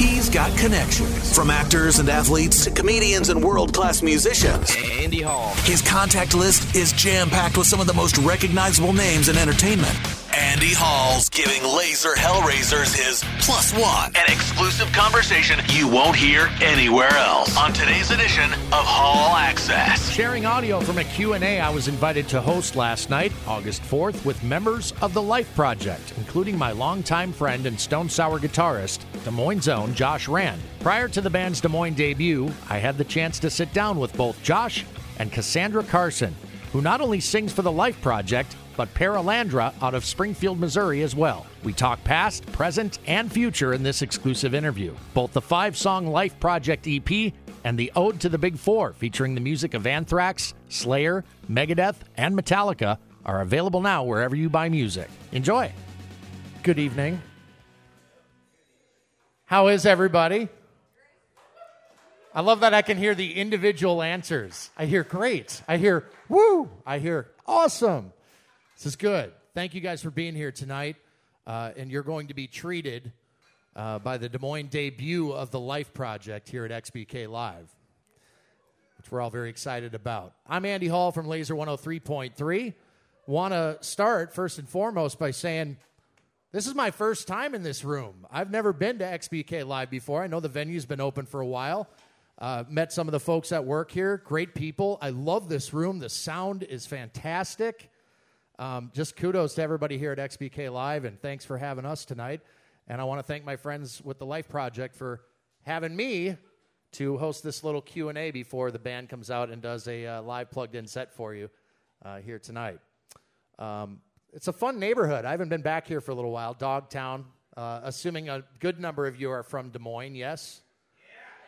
He's got connections. From actors and athletes to comedians and world class musicians. Andy Hall. His contact list is jam packed with some of the most recognizable names in entertainment. Andy Hall's giving Lazer Hellraisers his plus one. An exclusive conversation you won't hear anywhere else on today's edition of Hall Access. Sharing audio from a Q&A I was invited to host last night, August 4th, with members of the Life Project, including my longtime friend and Stone Sour guitarist, Des Moines' own Josh Rand. Prior to the band's Des Moines debut, I had the chance to sit down with both Josh and Cassandra Carson, who not only sings for the Life Project, but Paralandra out of Springfield, Missouri as well. We talk past, present, and future in this exclusive interview. Both the five song Life Project EP and the Ode to the Big Four, featuring the music of Anthrax, Slayer, Megadeth, and Metallica, are available now wherever you buy music. Enjoy. Good evening. How is everybody? I love that I can hear the individual answers. I hear great. I hear woo. I hear awesome. This is good. Thank you guys for being here tonight. Uh, and you're going to be treated uh, by the Des Moines debut of the Life Project here at XBK Live, which we're all very excited about. I'm Andy Hall from Lazer 103.3. Want to start first and foremost by saying this is my first time in this room. I've never been to XBK Live before. I know the venue's been open for a while. Uh, met some of the folks at work here. Great people. I love this room. The sound is fantastic. Um, just kudos to everybody here at XBK Live, and thanks for having us tonight. And I want to thank my friends with the Life Project for having me to host this little Q and A before the band comes out and does a uh, live plugged-in set for you uh, here tonight. Um, it's a fun neighborhood. I haven't been back here for a little while. Dogtown. Uh, assuming a good number of you are from Des Moines, yes.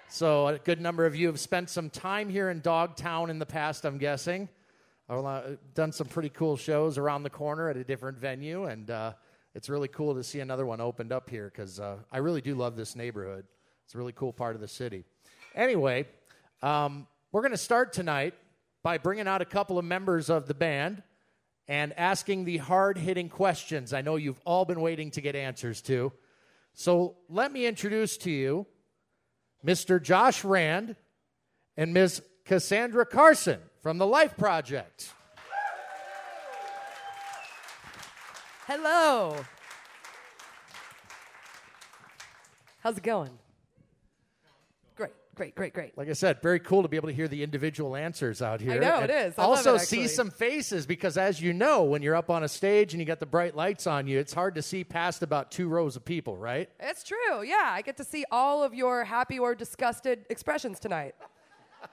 So a good number of you have spent some time here in Dogtown in the past, I'm guessing. I've done some pretty cool shows around the corner at a different venue, and uh, it's really cool to see another one opened up here because uh, I really do love this neighborhood. It's a really cool part of the city. Anyway, um, we're going to start tonight by bringing out a couple of members of the band and asking the hard hitting questions I know you've all been waiting to get answers to. So let me introduce to you Mr. Josh Rand and Ms. Cassandra Carson from the Life Project. Hello. How's it going? Great, great, great, great. Like I said, very cool to be able to hear the individual answers out here. I know, And it is. I also it, see some faces because, as you know, when you're up on a stage and you got the bright lights on you, it's hard to see past about two rows of people, right? It's true. Yeah, I get to see all of your happy or disgusted expressions tonight.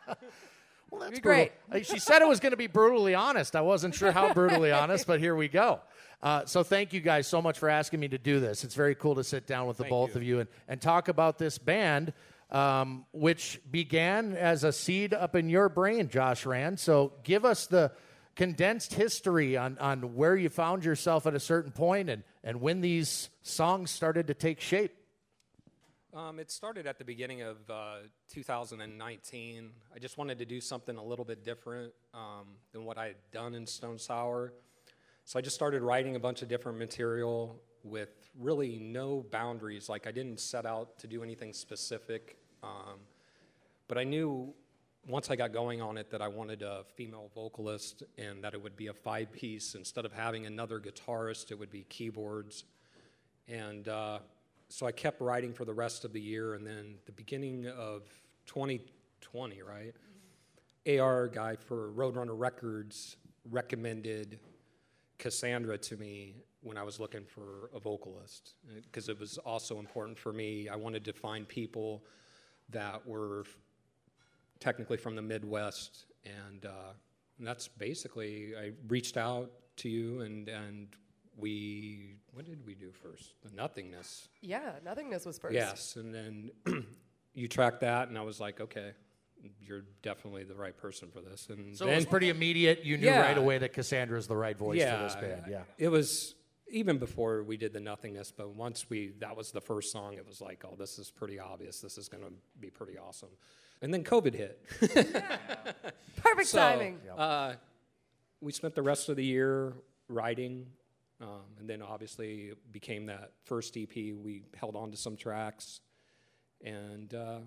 Well, that's Be great. She said it was going to be brutally honest. I wasn't sure how brutally honest, but here we go. Uh, so thank you guys so much for asking me to do this. It's very cool to sit down with the both of you and, and talk about this band, um, which began as a seed up in your brain, Josh Rand. So give us the condensed history on, on where you found yourself at a certain point and, and when these songs started to take shape. Um, it started at the beginning of uh, 2019. I just wanted to do something a little bit different um, than what I had done in Stone Sour. So I just started writing a bunch of different material with really no boundaries. Like I didn't set out to do anything specific, um, but I knew once I got going on it that I wanted a female vocalist and that it would be a five piece. Instead of having another guitarist, it would be keyboards. And uh, so I kept writing for the rest of the year, and then the beginning of 2020, right? A&R guy for Roadrunner Records recommended Cassandra to me when I was looking for a vocalist because it was also important for me. I wanted to find people that were technically from the Midwest, and, uh, and that's basically I reached out to you and and we what did we do first? The nothingness. Yeah, nothingness was first. Yes, and then you tracked that, and I was like, okay, you're definitely the right person for this. And So then, it was pretty immediate. You knew Yeah. right away that Cassandra's the right voice yeah, for this band. Yeah. it was even before we did the nothingness, but once we that was the first song, it was like, oh, this is pretty obvious. This is going to be pretty awesome. And then COVID hit. Perfect So, timing. Uh, we spent the rest of the year writing, um, and then obviously it became that first EP. We held on to some tracks, And uh,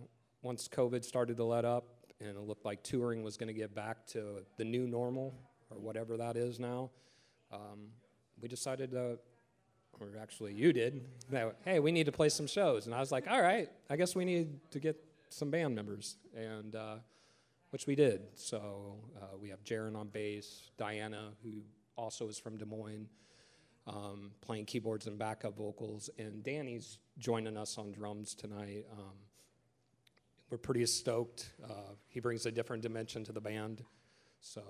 once COVID started to let up and it looked like touring was going to get back to the new normal or whatever that is now, um, we decided to, or actually you did, that, hey, we need to play some shows. And I was like, all right, I guess we need to get some band members. And uh, which we did. So uh, we have Jaron on bass, Diana, who also is from Des Moines, um, playing keyboards and backup vocals, and Danny's joining us on drums tonight. Um, we're pretty stoked. Uh, he brings a different dimension to the band. So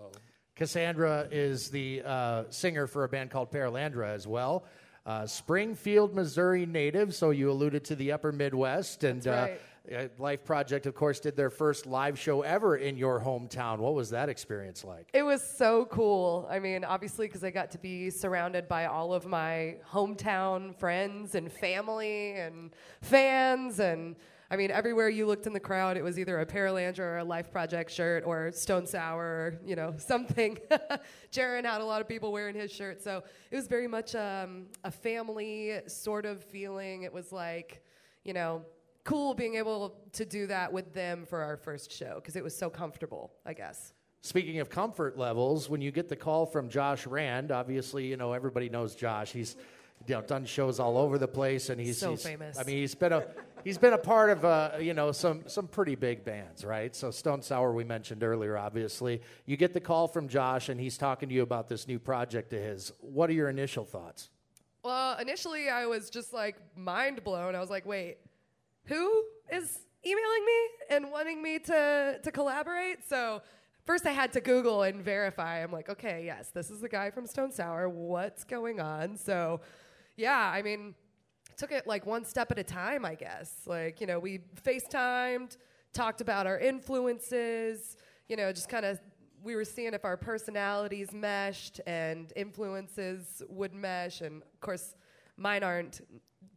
Cassandra is the uh, singer for a band called Paralandra as well. Uh, Springfield, Missouri native, so you alluded to the upper Midwest. And That's right. Uh, Life Project, of course, did their first live show ever in your hometown. What was that experience like? It was so cool. I mean, obviously, because I got to be surrounded by all of my hometown friends and family and fans. And I mean, everywhere you looked in the crowd, it was either a Paralandra or a Life Project shirt or Stone Sour or, you know, something. Jaron had a lot of people wearing his shirt. So it was very much um, a family sort of feeling. It was like, you know, cool being able to do that with them for our first show because it was so comfortable, I guess. Speaking of comfort levels, when you get the call from Josh Rand, obviously, you know, everybody knows Josh. He's you know, done shows all over the place, and he's So he's- famous. I mean, he's been a he's been a part of uh, you know some some pretty big bands, right? So Stone Sour we mentioned earlier. Obviously, you get the call from Josh, and he's talking to you about this new project of his. What are your initial thoughts? Well, initially I was just like mind blown. I was like, wait, who is emailing me and wanting me to to collaborate? So first I had to Google and verify. I'm like, okay, yes, this is the guy from Stone Sour. What's going on? So yeah, I mean, took it like one step at a time, I guess. Like, you know, we FaceTimed, talked about our influences, you know, just kind of we were seeing if our personalities meshed and influences would mesh. And of course, mine aren't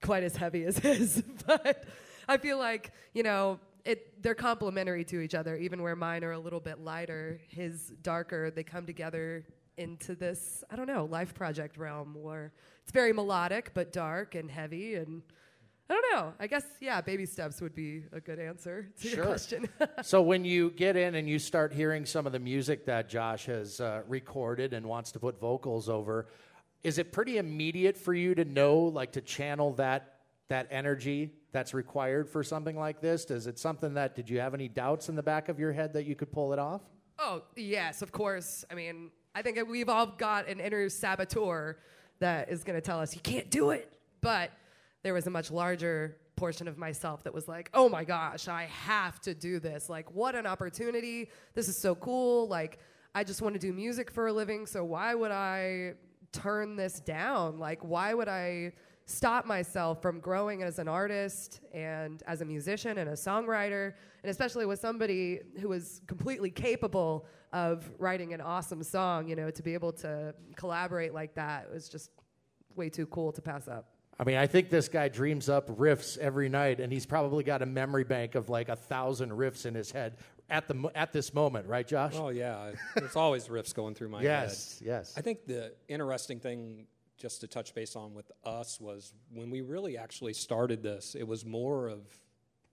quite as heavy as his, but I feel like, you know, it, they're complementary to each other, even where mine are a little bit lighter, his darker, they come together into this, I don't know, life project realm where it's very melodic but dark and heavy and I don't know. I guess yeah, baby steps would be a good answer to Sure. your question. so when you get in and you start hearing some of the music that Josh has uh, recorded and wants to put vocals over, is it pretty immediate for you to know, like, to channel that that energy that's required for something like this? Is it something that did you have any doubts in the back of your head that you could pull it off? Oh, yes, of course. I mean, I think we've all got an inner saboteur that is going to tell us you can't do it. But there was a much larger portion of myself that was like, oh my gosh, I have to do this. Like, what an opportunity. This is so cool. Like, I just want to do music for a living. So why would I turn this down? Like, why would I stop myself from growing as an artist and as a musician and a songwriter, and especially with somebody who was completely capable of writing an awesome song, you know, to be able to collaborate like that was just way too cool to pass up. I mean, I think this guy dreams up riffs every night, and he's probably got a memory bank of like a thousand riffs in his head at the at this moment, right, Josh? Oh yeah, there's always riffs going through my yes, head. Yes, yes. I think the interesting thing, just to touch base on with us, was when we really actually started this. It was more of,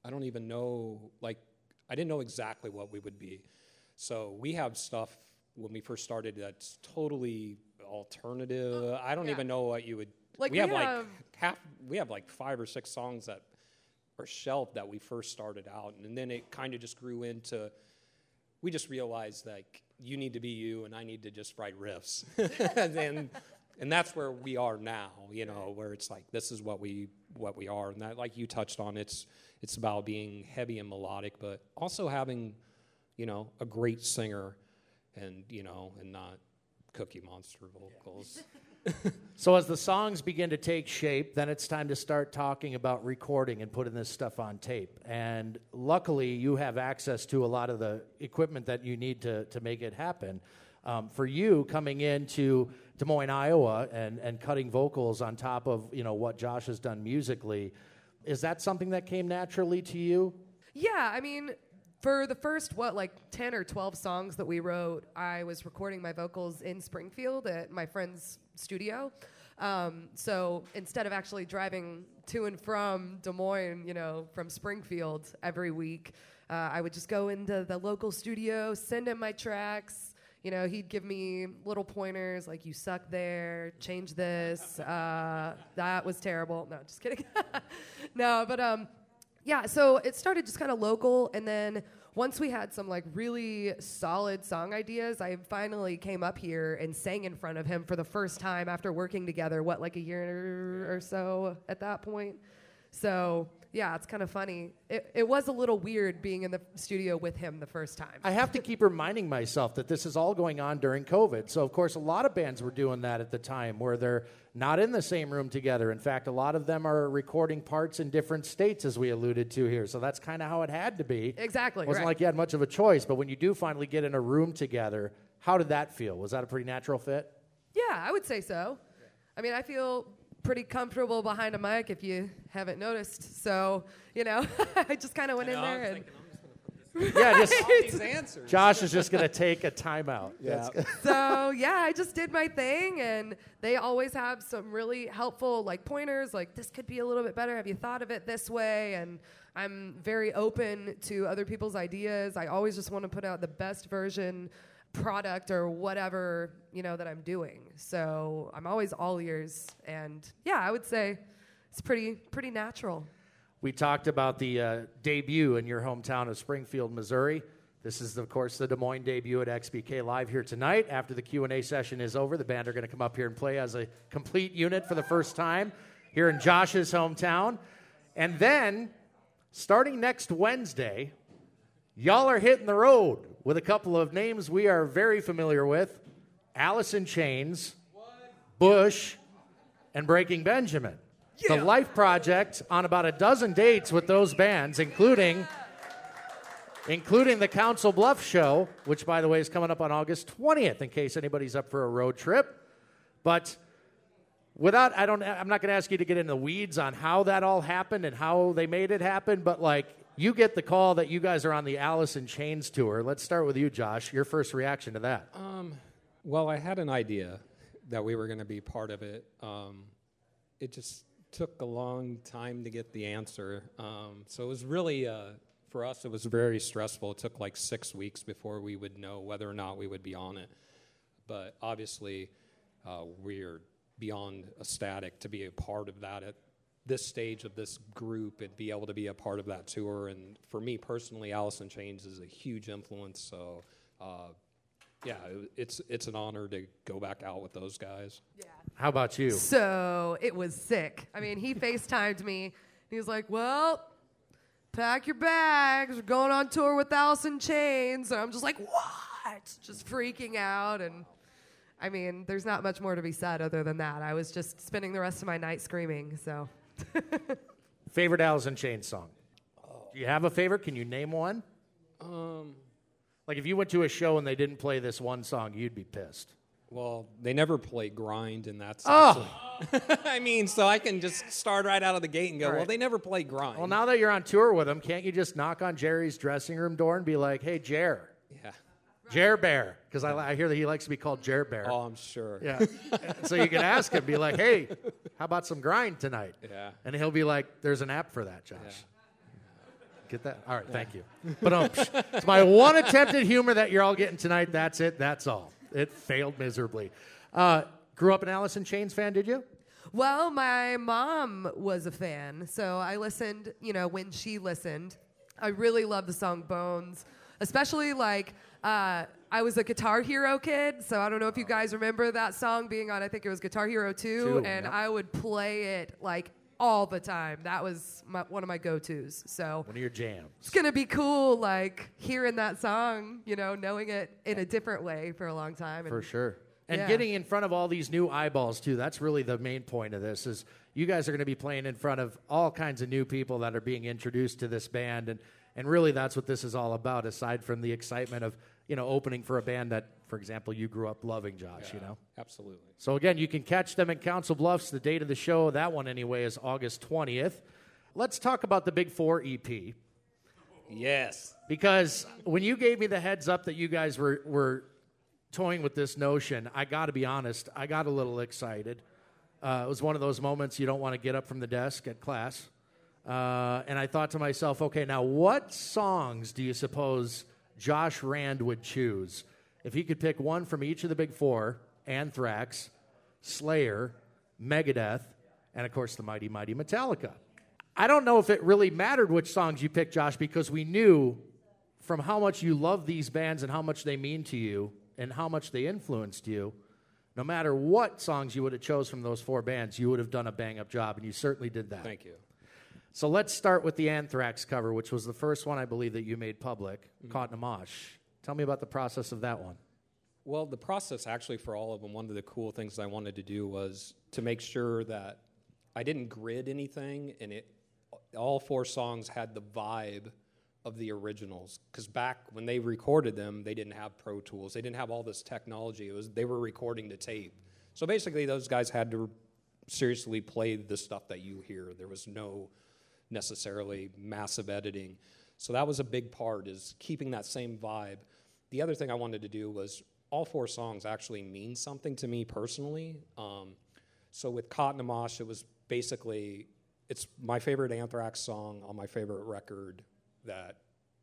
I don't even know, like, I didn't know exactly what we would be. So we have stuff when we first started that's totally alternative. Oh, I don't yeah. even know what you would. Like, we, we have, have- like half. We have like five or six songs that are shelved that we first started out, and then it kind of just grew into we just realized like you need to be you and I need to just write riffs. and and that's where we are now, you know, where it's like this is what we what we are. And that like you touched on, it's it's about being heavy and melodic, but also having, you know, a great singer and, you know, and not cookie monster vocals. So as the songs begin to take shape, then it's time to start talking about recording and putting this stuff on tape. And luckily, you have access to a lot of the equipment that you need to, to make it happen. Um, for you, coming into Des Moines, Iowa, and, and cutting vocals on top of you know what Josh has done musically, is that something that came naturally to you? Yeah, I mean, for the first what like 10 or 12 songs that we wrote, I was recording my vocals in Springfield at my friend's studio. Um, so instead of actually driving to and from Des Moines, you know, from Springfield every week, uh, I would just go into the local studio, send in my tracks. You know, he'd give me little pointers like, you suck there, change this. Uh, that was terrible. No, just kidding. no, but um, yeah, so it started just kind of local. And then once we had some like really solid song ideas, I finally came up here and sang in front of him for the first time after working together, what, like a year or so at that point. So yeah, it's kind of funny. It, it was a little weird being in the studio with him the first time. I have to keep reminding myself that this is all going on during COVID. So, of course, a lot of bands were doing that at the time where they're not in the same room together. In fact, a lot of them are recording parts in different states, as we alluded to here. So, that's kind of how it had to be. Exactly. It wasn't right. like you had much of a choice. But when you do finally get in a room together, how did that feel? Was that a pretty natural fit? Yeah, I would say so. I mean, I feel pretty comfortable behind a mic if you haven't noticed. So, you know, I just kind of went in there and. Yeah, just These answers. Josh is just going to take a timeout. Yeah. so yeah, I just did my thing, and they always have some really helpful like pointers, like this could be a little bit better. Have you thought of it this way? And I'm very open to other people's ideas. I always just want to put out the best version product or whatever you know that I'm doing. So I'm always all ears, and yeah, I would say it's pretty pretty natural. We talked about the uh, debut in your hometown of Springfield, Missouri. This is, of course, the Des Moines debut at XBK Live here tonight. After the Q&A session is over, the band are going to come up here and play as a complete unit for the first time here in Josh's hometown. And then, starting next Wednesday, y'all are hitting the road with a couple of names we are very familiar with Alice in Chains, Bush, and Breaking Benjamin. The Life Project on about a dozen dates with those bands, including including the Council Bluff show, which by the way is coming up on August 20th in case anybody's up for a road trip. But without I don't I'm not going to ask you to get into the weeds on how that all happened and how they made it happen, but like you get the call that you guys are on the Alice in Chains tour. Let's start with you, Josh. Your first reaction to that. Well, I had an idea that we were going to be part of it. Um, it just took a long time to get the answer. Um, so it was really, uh, for us, it was very stressful. It took like six weeks before we would know whether or not we would be on it. But obviously, uh, we're beyond ecstatic to be a part of that at this stage of this group and be able to be a part of that tour. And for me personally, Alice in Chains is a huge influence. So, uh, yeah, it- it's it's an honor to go back out with those guys. Yeah. How about you? So it was sick. I mean, he FaceTimed me. He was like, Well, pack your bags. We're going on tour with Alice in Chains. And I'm just like, What? Just freaking out. And I mean, there's not much more to be said other than that. I was just spending the rest of my night screaming. So Favorite Alice in Chains song? Do you have a favorite? Can you name one? Um, Like if you went to a show and they didn't play this one song, you'd be pissed. well, they never play grind, and that's Oh. actually- I mean, so I can just start right out of the gate and go. All Well, they never play grind. Well, now that you're on tour with them, can't you just knock on Jerry's dressing room door and be like, "Hey, Jer, yeah. Jer Bear," because I, I hear that he likes to be called Jer Bear. Oh, I'm sure. Yeah. so you can ask him, be like, "Hey, how about some grind tonight?" Yeah. And he'll be like, "There's an app for that, Josh." Get that? All right, thank you. But um, it's my one attempt at humor that you're all getting tonight. That's it. That's all. It failed miserably. Uh, grew up an Alice in Chains fan, did you? Well, my mom was a fan, so I listened, you know, when she listened. I really love the song Bones, especially like uh, I was a Guitar Hero kid, so I don't know if you guys remember that song being on, I think it was Guitar Hero 2, Two, and yep. I would play it like all the time. That was my, one of my go tos. So One of your jams. it's gonna be cool, like hearing that song, you know, knowing it in a different way for a long time. For sure. And Yeah. getting in front of all these new eyeballs too. That's really the main point of this is you guys are going to be playing in front of all kinds of new people that are being introduced to this band and and really that's what this is all about aside from the excitement of, you know, opening for a band that for example you grew up loving, Josh, you know. Absolutely. So again, you can catch them in Council Bluffs. The date of the show, that one anyway, is August 20th. Let's talk about the Big 4 EP. Yes. Because when you gave me the heads up that you guys were, were toying with this notion, I got to be honest, I got a little excited. Uh, it was one of those moments you don't want to get up from the desk at class. Uh, and I thought to myself, okay, now what songs do you suppose Josh Rand would choose if he could pick one from each of the big four Anthrax, Slayer, Megadeth, and of course the mighty, mighty Metallica? I don't know if it really mattered which songs you picked, Josh, because we knew from how much you love these bands and how much they mean to you and how much they influenced you no matter what songs you would have chose from those four bands, you would have done a bang up job, and you certainly did that. Thank you. So let's start with the Anthrax cover, which was the first one I believe that you made public, Mm-hmm. Caught in a Mosh. Tell me about the process of that one. Well, the process actually for all of them, one of the cool things I wanted to do was to make sure that I didn't grid anything, and it all four songs had the vibe of the originals. Because back when they recorded them, they didn't have Pro Tools, they didn't have all this technology. It was they were recording to tape. So basically, those guys had to seriously play the stuff that you hear. There was no necessarily massive editing. So that was a big part is keeping that same vibe. The other thing I wanted to do was all four songs actually mean something to me personally. Um, so with Caught in a Mosh, it was basically it's my favorite Anthrax song on my favorite record that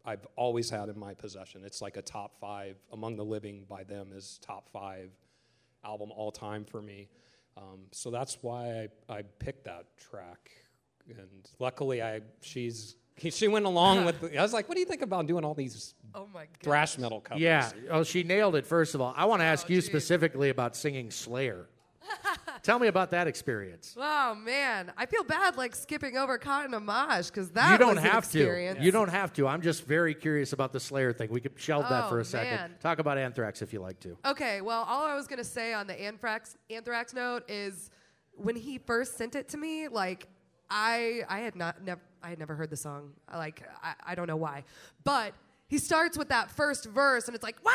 I've always had in my possession. It's like a top five among the living by them is top five album all time for me. Um, so that's why I, I picked that track, and luckily I she's she went along with. The, I was like, "What do you think about doing all these Oh my thrash metal covers?" Yeah. Oh, she nailed it, first of all. I want to ask Oh, you geez. specifically about singing Slayer. Tell me about that experience. Oh man, I feel bad like skipping over Caught in a Mosh because that you don't was an have experience. to. You don't have to. I'm just very curious about the Slayer thing. We could shelve that Oh, for a second. man. Talk about Anthrax if you like to. Okay, well, all I was gonna say on the Anthrax Anthrax note is when he first sent it to me, like I I had not never I had never heard the song. Like I, I don't know why, but he starts with that first verse and it's like, wow,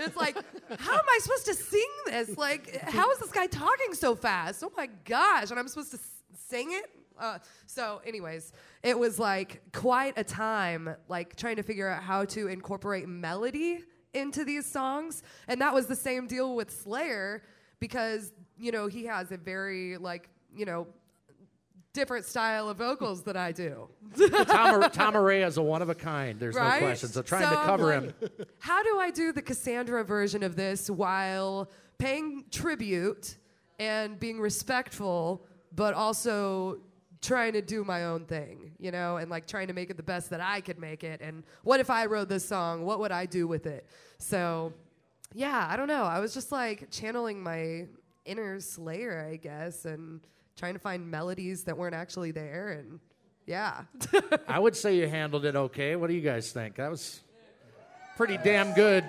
it's like, how am I supposed to sing this? Like, how is this guy talking so fast? Oh my gosh! And I'm supposed to s- sing it. Uh, so, anyways, it was like quite a time, like trying to figure out how to incorporate melody into these songs, and that was the same deal with Slayer because you know he has a very like you know different style of vocals than I do. Tom, Tom Araya is a one of a kind. There's right? no question. So trying So to cover like, him. How do I do the Cassandra version of this while paying tribute and being respectful, but also trying to do my own thing, you know, and like trying to make it the best that I could make it. And what if I wrote this song? What would I do with it? So, yeah, I don't know. I was just like channeling my inner Slayer, I guess, and trying to find melodies that weren't actually there. And yeah. I would say you handled it okay. What do you guys think? That was pretty damn good.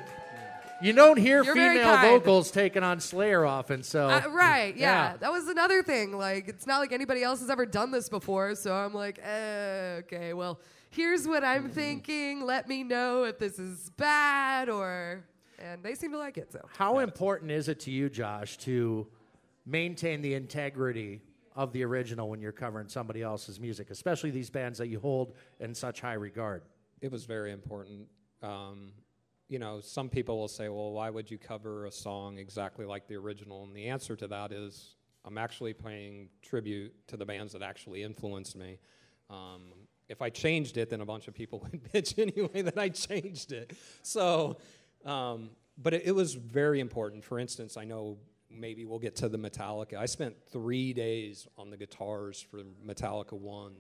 You don't hear You're female vocals taken on Slayer often, so Uh, right, yeah. Yeah. That was another thing. Like, it's not like anybody else has ever done this before. So I'm like, eh, okay, well, here's what I'm thinking. Let me know if this is bad or. And they seem to like it, so. How important is it to you, Josh, to maintain the integrity of the original when you're covering somebody else's music, especially these bands that you hold in such high regard? It was very important. Um, you know, some people will say, well, why would you cover a song exactly like the original? And the answer to that is I'm actually paying tribute to the bands that actually influenced me. Um, if I changed it, then a bunch of people would bitch anyway that I changed it. So, um, but it, it was very important. For instance, I know maybe we'll get to the Metallica. I spent three days on the guitars for Metallica 1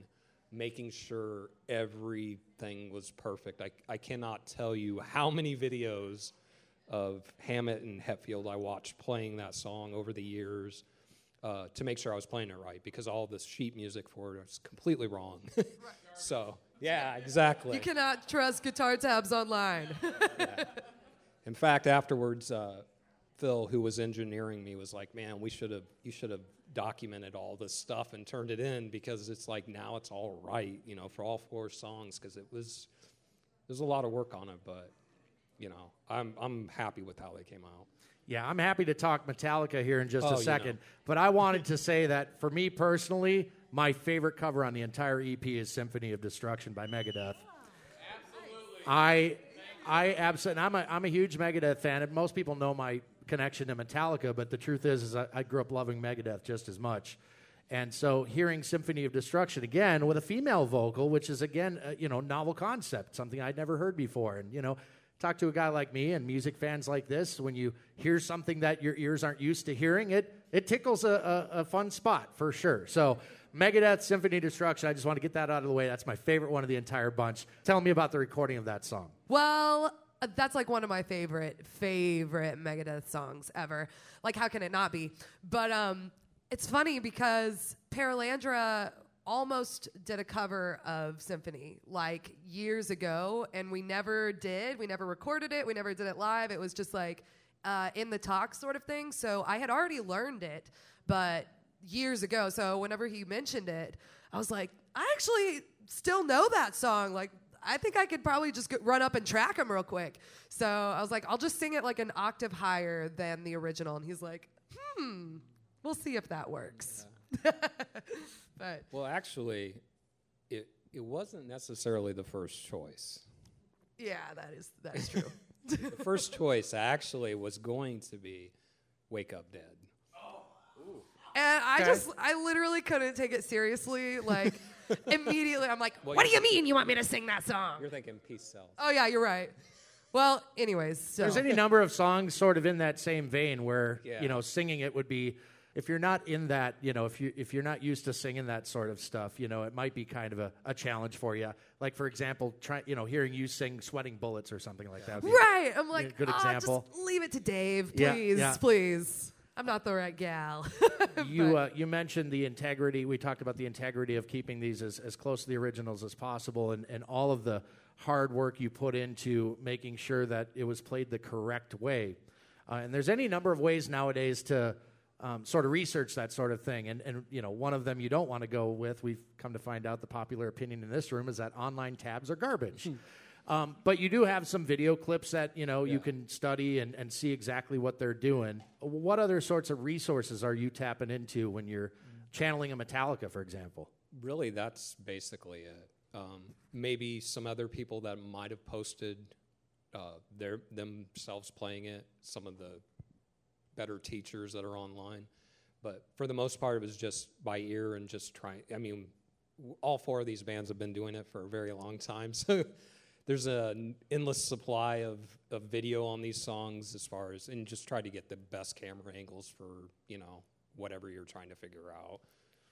making sure everything was perfect. I, I cannot tell you how many videos of Hammett and Hetfield I watched playing that song over the years uh, to make sure I was playing it right because all the sheet music for it was completely wrong. so, yeah, exactly. You cannot trust guitar tabs online. In fact, afterwards, uh, Phil, who was engineering me, was like, "Man, we should have you should have documented all this stuff and turned it in because it's like now it's all right, you know, for all four songs because it was there's a lot of work on it, but you know, I'm I'm happy with how they came out. Yeah, I'm happy to talk Metallica here in just Oh, a you second, know. but I wanted to say that for me personally, my favorite cover on the entire EP is Symphony of Destruction by Megadeth. Absolutely. I I absolutely I'm a I'm a huge Megadeth fan. and Most people know my connection to Metallica, but the truth is, is I, I grew up loving Megadeth just as much. And so hearing Symphony of Destruction again with a female vocal, which is again, uh, you know, novel concept, something I'd never heard before. And, you know, talk to a guy like me and music fans like this, when you hear something that your ears aren't used to hearing, it, it tickles a, a, a fun spot for sure. So Megadeth, Symphony of Destruction, I just want to get that out of the way. That's my favorite one of the entire bunch. Tell me about the recording of that song. Well, that's like one of my favorite favorite Megadeth songs ever. Like how can it not be? But um it's funny because Paralandra almost did a cover of Symphony like years ago, and we never did. We never recorded it. We never did it live. It was just like uh, in the talk sort of thing. So I had already learned it, but years ago. So whenever he mentioned it, I was like, I actually still know that song. Like, I think I could probably just go, run up and track him real quick. So I was like, I'll just sing it like an octave higher than the original. And he's like, hmm, we'll see if that works. but Well, actually, it it wasn't necessarily the first choice. yeah, that is that's true. The first choice actually was going to be "Wake Up Dead." And I Okay. just, I literally couldn't take it seriously. Like, immediately, I'm like, Well, what do you- you mean you want me to sing that song? You're thinking "Peace Sells." Oh, yeah, you're right. Well, anyways, so. There's any number of songs sort of in that same vein where Yeah. you know singing it would be if you're not in that you know if you if you're not used to singing that sort of stuff you know it might be kind of a, a challenge for you like for example try you know hearing you sing sweating bullets or something like that Right. I'm like, good "Ah, example. just leave it to Dave, Yeah, please, yeah. please. I'm not the right gal. you uh, you mentioned the integrity. We talked about the integrity of keeping these as, as close to the originals as possible, and, and all of the hard work you put into making sure that it was played the correct way. Uh, and there's any number of ways nowadays to um, sort of research that sort of thing. And and you know one of them you don't want to go with. We've come to find out the popular opinion in this room is that online tabs are garbage. Um, but you do have some video clips that you know you can study and, and see exactly what they're doing. What other sorts of resources are you tapping into when you're channeling a Metallica, for example? Really, that's basically it. Um, maybe some other people that might have posted uh, their themselves playing it. Some of the better teachers that are online, but for the most part, it was just by ear and just trying. I mean, all four of these bands have been doing it for a very long time, so there's an endless supply of, of video on these songs as far as and just try to get the best camera angles for you know whatever you're trying to figure out.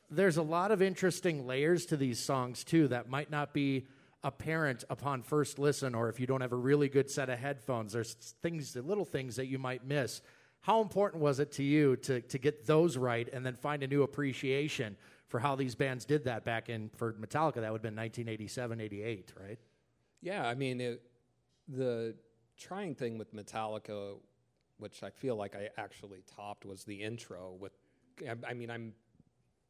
There's a lot of interesting layers to these songs too that might not be apparent upon first listen, or if you don't have a really good set of headphones. There's things, little things that you might miss. How important was it to you to to get those right and then find a new appreciation for how these bands did that back in for Metallica? That would have been 1987, 88, right? Yeah, I mean, it, the trying thing with Metallica, which I feel like I actually topped, was the intro. With, I- I mean, I'm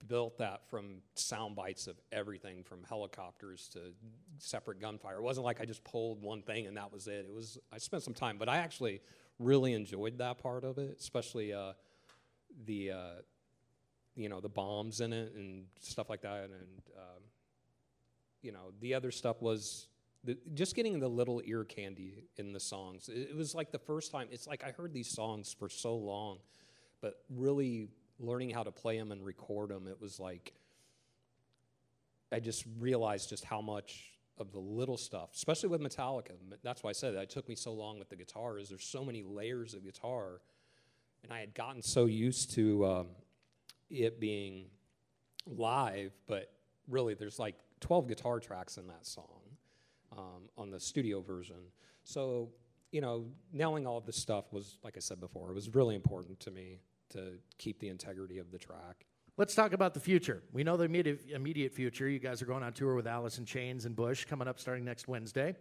built that from sound bites of everything from helicopters to separate gunfire. It wasn't like I just pulled one thing and that was it. It was I spent some time, but I actually really enjoyed that part of it, especially uh, the uh, you know the bombs in it and stuff like that, and um, you know the other stuff was the, just getting the little ear candy in the songs. It, it was like the first time. It's like I heard these songs for so long, but really learning how to play them and record them, it was like I just realized just how much of the little stuff, especially with Metallica. That's why I said that it took me so long with the guitar. Is there's so many layers of guitar, and I had gotten so used to um, it being live, but really there's like 12 guitar tracks in that song um, on the studio version. So, you know, nailing all of this stuff was, like I said before, it was really important to me to keep the integrity of the track. Let's talk about the future. We know the immediate, immediate future. You guys are going on tour with Alice in Chains and Bush coming up starting next Wednesday.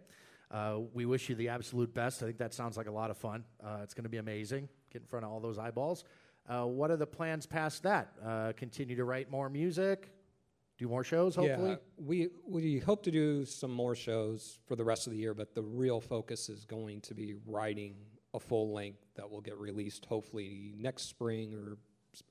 Uh, we wish you the absolute best. I think that sounds like a lot of fun. Uh, it's going to be amazing. Get in front of all those eyeballs. Uh, what are the plans past that? Uh, continue to write more music, do more shows, hopefully. Yeah, we we hope to do some more shows for the rest of the year, but the real focus is going to be writing a full length that will get released hopefully next spring or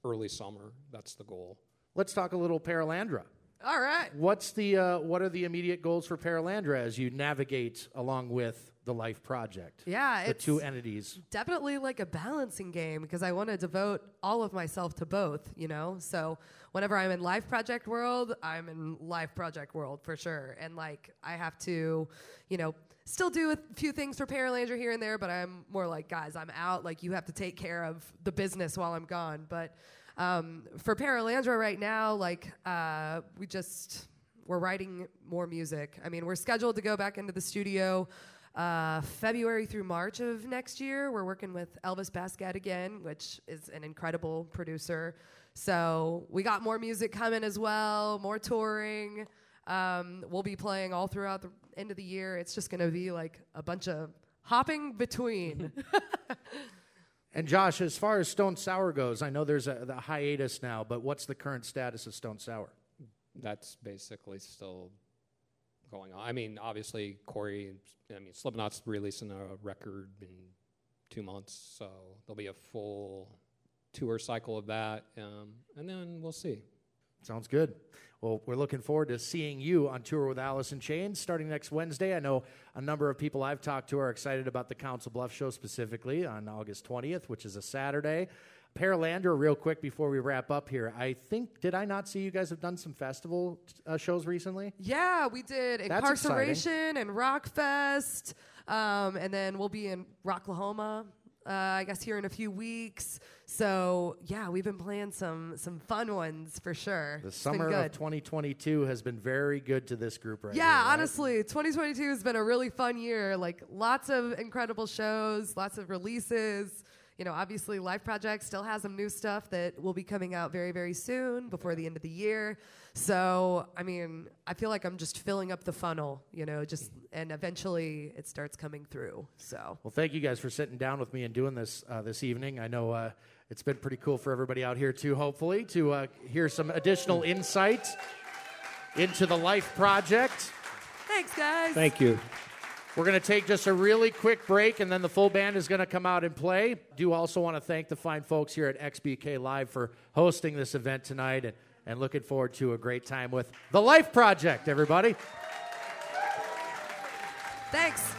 early summer. That's the goal. Let's talk a little Paralandra. All right. What's the uh, what are the immediate goals for Paralandra as you navigate along with the Life Project? Yeah, the two entities. definitely like a balancing game because I want to devote all of myself to both, you know? So whenever I'm in Life Project world, I'm in Life Project world for sure. And like I have to, you know, still do a few things for Paralandra here and there, but I'm more like, guys, I'm out. Like you have to take care of the business while I'm gone. But um, for Paralandra right now, like uh, we just we're writing more music. I mean, we're scheduled to go back into the studio uh, February through March of next year. We're working with Elvis Baskette again, which is an incredible producer. So we got more music coming as well, more touring. Um, we'll be playing all throughout the end of the year. It's just going to be like a bunch of hopping between. And Josh, as far as Stone Sour goes, I know there's a the hiatus now, but what's the current status of Stone Sour? That's basically still going on. I mean, obviously, Corey, I mean, Slipknot's releasing a record in two months, so there'll be a full tour cycle of that, um, and then we'll see. Sounds good. Well, we're looking forward to seeing you on tour with Alice in Chains starting next Wednesday. I know a number of people I've talked to are excited about the Council Bluff show specifically on August 20th, which is a Saturday. Paralandra, real quick before we wrap up here. I think, did I not see you guys have done some festival uh, shows recently? Yeah, we did That's Inkcarceration and Rockfest. Um, and then we'll be in Rocklahoma, uh, I guess, here in a few weeks. So, yeah, we've been playing some some fun ones for sure. The summer of 2022 has been very good to this group right yeah, here, right? honestly, 2022 has been a really fun year. Like lots of incredible shows, lots of releases. You know, obviously, Life Project still has some new stuff that will be coming out very, very soon before the end of the year. So, I mean, I feel like I'm just filling up the funnel. You know, just and eventually it starts coming through. So, Well, thank you guys for sitting down with me and doing this uh, this evening. I know uh, it's been pretty cool for everybody out here too. Hopefully, to uh, hear some additional insight into the Life Project. thanks, guys. Thank you. We're going to take just a really quick break, and then the full band is going to come out and play. Do also want to thank the fine folks here at XBK Live for hosting this event tonight, and, and looking forward to a great time with the Life Project. Everybody. Thanks.